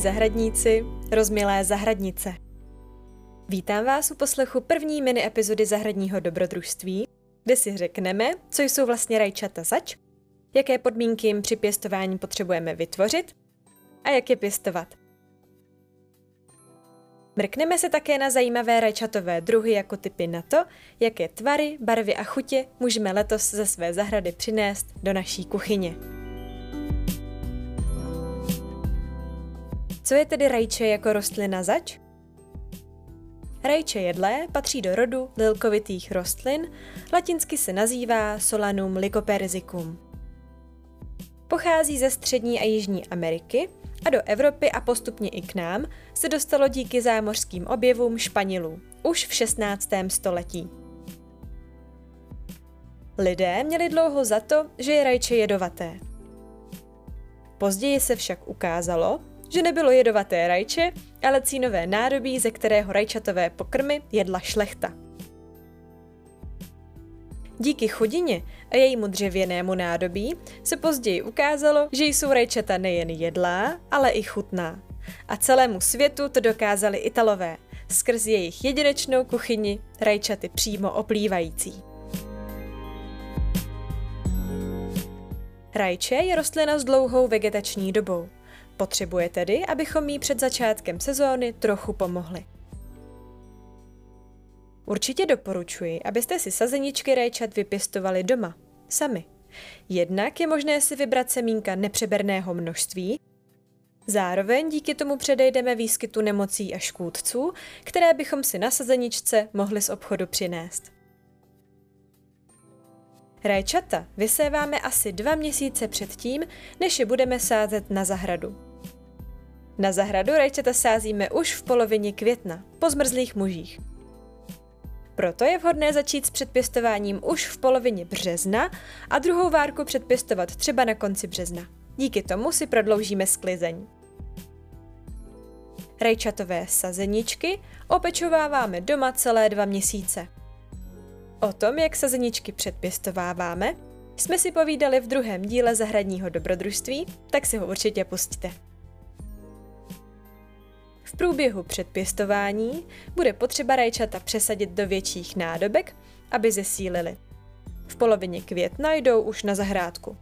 zahradníci, rozmilé zahradnice. Vítám vás u poslechu první mini epizody Zahradního dobrodružství, kde si řekneme, co jsou vlastně rajčata zač, jaké podmínky jim při pěstování potřebujeme vytvořit a jak je pěstovat. Mrkneme se také na zajímavé rajčatové druhy jako typy na to, jaké tvary, barvy a chutě můžeme letos ze své zahrady přinést do naší kuchyně. Co je tedy rajče jako rostlina zač? Rajče jedlé patří do rodu lilkovitých rostlin, latinsky se nazývá Solanum lycopersicum. Pochází ze střední a jižní Ameriky a do Evropy a postupně i k nám se dostalo díky zámořským objevům Španělů už v 16. století. Lidé měli dlouho za to, že je rajče jedovaté. Později se však ukázalo, že nebylo jedovaté rajče, ale cínové nádobí, ze kterého rajčatové pokrmy jedla šlechta. Díky chudině a jejímu dřevěnému nádobí se později ukázalo, že jsou rajčata nejen jedlá, ale i chutná. A celému světu to dokázali Italové, skrz jejich jedinečnou kuchyni rajčaty přímo oplývající. Rajče je rostlina s dlouhou vegetační dobou. Potřebuje tedy, abychom jí před začátkem sezóny trochu pomohli. Určitě doporučuji, abyste si sazeničky rajčat vypěstovali doma, sami. Jednak je možné si vybrat semínka nepřeberného množství, zároveň díky tomu předejdeme výskytu nemocí a škůdců, které bychom si na sazeničce mohli z obchodu přinést. Rajčata vyséváme asi dva měsíce předtím, než je budeme sázet na zahradu. Na zahradu rajčata sázíme už v polovině května, po zmrzlých mužích. Proto je vhodné začít s předpěstováním už v polovině března a druhou várku předpěstovat třeba na konci března. Díky tomu si prodloužíme sklizeň. Rajčatové sazeničky opečováváme doma celé dva měsíce. O tom, jak sazeničky předpěstováváme, jsme si povídali v druhém díle zahradního dobrodružství, tak si ho určitě pustíte. V průběhu předpěstování bude potřeba rajčata přesadit do větších nádobek, aby zesílily. V polovině května jdou už na zahrádku.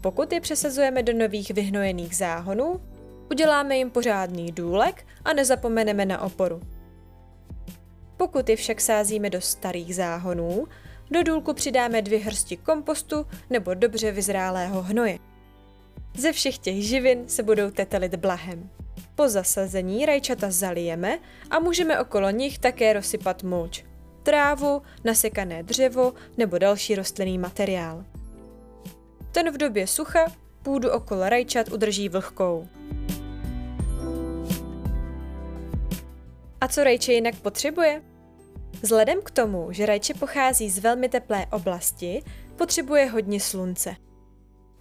Pokud je přesazujeme do nových vyhnojených záhonů, uděláme jim pořádný důlek a nezapomeneme na oporu. Pokud je však sázíme do starých záhonů, do důlku přidáme dvě hrsti kompostu nebo dobře vyzrálého hnoje. Ze všech těch živin se budou tetelit blahem. Po zasazení rajčata zalijeme a můžeme okolo nich také rozsypat mulč, trávu, nasekané dřevo nebo další rostlinný materiál. Ten v době sucha půdu okolo rajčat udrží vlhkou. A co rajče jinak potřebuje? Vzhledem k tomu, že rajče pochází z velmi teplé oblasti, potřebuje hodně slunce.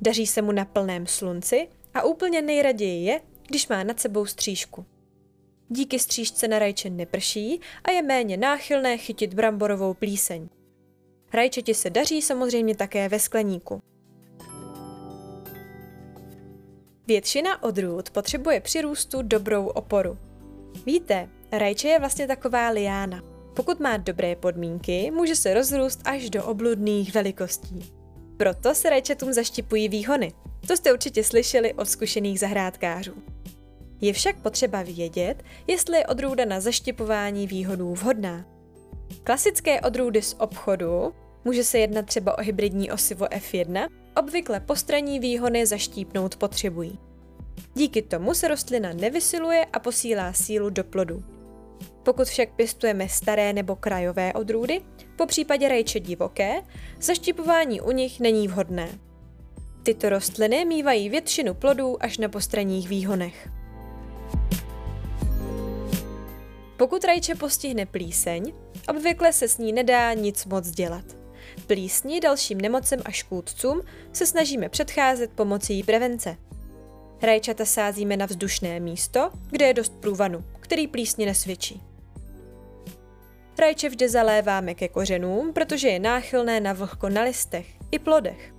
Daří se mu na plném slunci a úplně nejraději je, když má nad sebou střížku. Díky střížce na rajče neprší a je méně náchylné chytit bramborovou plíseň. Rajčeti se daří samozřejmě také ve skleníku. Většina odrůd potřebuje při růstu dobrou oporu. Víte, rajče je vlastně taková liána. Pokud má dobré podmínky, může se rozrůst až do obludných velikostí. Proto se rajčatům zaštipují výhony. To jste určitě slyšeli od zkušených zahrádkářů. Je však potřeba vědět, jestli je odrůda na zaštipování výhodů vhodná. Klasické odrůdy z obchodu, může se jednat třeba o hybridní osivo F1, obvykle postranní výhony zaštípnout potřebují. Díky tomu se rostlina nevysiluje a posílá sílu do plodu. Pokud však pěstujeme staré nebo krajové odrůdy, po případě rajče divoké, zaštipování u nich není vhodné. Tyto rostliny mývají většinu plodů až na postranních výhonech. Pokud rajče postihne plíseň, obvykle se s ní nedá nic moc dělat. Plísni dalším nemocem a škůdcům se snažíme předcházet pomocí prevence. Rajčata sázíme na vzdušné místo, kde je dost průvanu, který plísni nesvědčí. Rajče vždy zaléváme ke kořenům, protože je náchylné na vlhko na listech i plodech.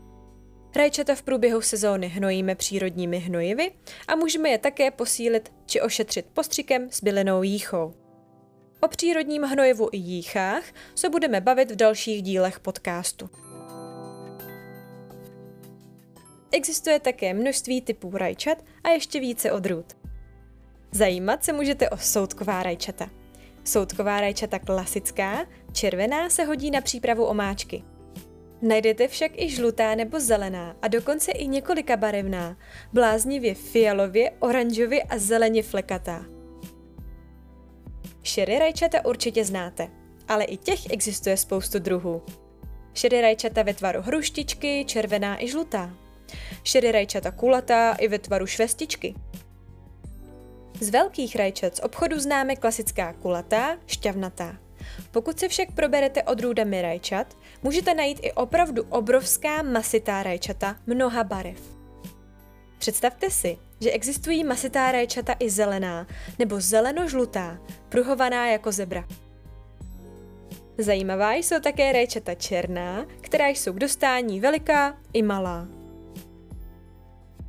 Rajčata v průběhu sezóny hnojíme přírodními hnojivy a můžeme je také posílit či ošetřit postřikem s bylinou jíchou. O přírodním hnojivu i jíchách se budeme bavit v dalších dílech podcastu. Existuje také množství typů rajčat a ještě více odrůd. Zajímat se můžete o soudková rajčata. Soudková rajčata klasická, červená se hodí na přípravu omáčky. Najdete však i žlutá nebo zelená a dokonce i několika barevná, bláznivě fialově, oranžově a zeleně flekatá. Šery rajčata určitě znáte, ale i těch existuje spoustu druhů. Šery rajčata ve tvaru hruštičky, červená i žlutá. Šery rajčata kulatá i ve tvaru švestičky. Z velkých rajčat z obchodu známe klasická kulatá, šťavnatá. Pokud se však proberete odrůdami rajčat, můžete najít i opravdu obrovská masitá rajčata mnoha barev. Představte si, že existují masitá rajčata i zelená nebo zeleno-žlutá, pruhovaná jako zebra. Zajímavá jsou také rajčata černá, která jsou k dostání veliká i malá.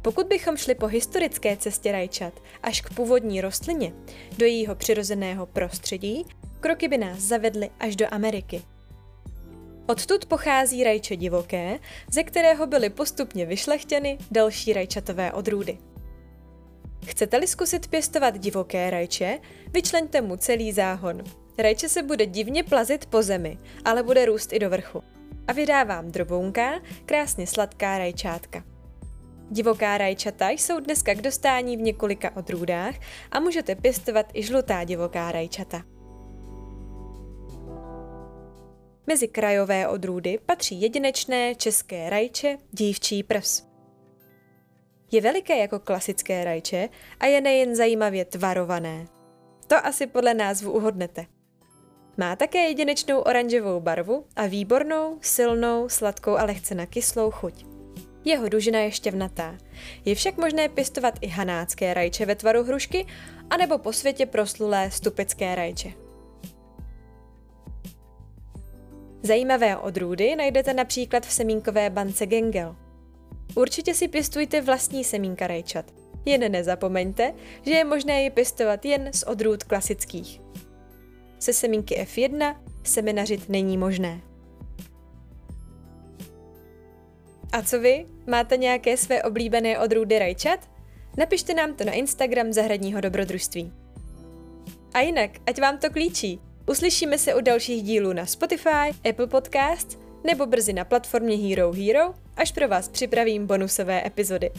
Pokud bychom šli po historické cestě rajčat až k původní rostlině, do jejího přirozeného prostředí, kroky by nás zavedly až do Ameriky. Odtud pochází rajče divoké, ze kterého byly postupně vyšlechtěny další rajčatové odrůdy. Chcete-li zkusit pěstovat divoké rajče, vyčleňte mu celý záhon. Rajče se bude divně plazit po zemi, ale bude růst i do vrchu. A vydávám drobounká, krásně sladká rajčátka. Divoká rajčata jsou dneska k dostání v několika odrůdách a můžete pěstovat i žlutá divoká rajčata. Mezi krajové odrůdy patří jedinečné české rajče dívčí prs. Je veliké jako klasické rajče a je nejen zajímavě tvarované. To asi podle názvu uhodnete. Má také jedinečnou oranžovou barvu a výbornou, silnou, sladkou a lehce nakyslou chuť. Jeho dužina je šťavnatá. Je však možné pěstovat i hanácké rajče ve tvaru hrušky, anebo po světě proslulé stupecké rajče. Zajímavé odrůdy najdete například v semínkové bance Gengel. Určitě si pěstujte vlastní semínka rajčat. Jen nezapomeňte, že je možné je pěstovat jen z odrůd klasických. Se semínky F1 semenařit není možné. A co vy? Máte nějaké své oblíbené odrůdy rajčat? Napište nám to na Instagram Zahradního dobrodružství. A jinak, ať vám to klíčí. Uslyšíme se u dalších dílů na Spotify, Apple Podcast nebo brzy na platformě Hero Hero, až pro vás připravím bonusové epizody.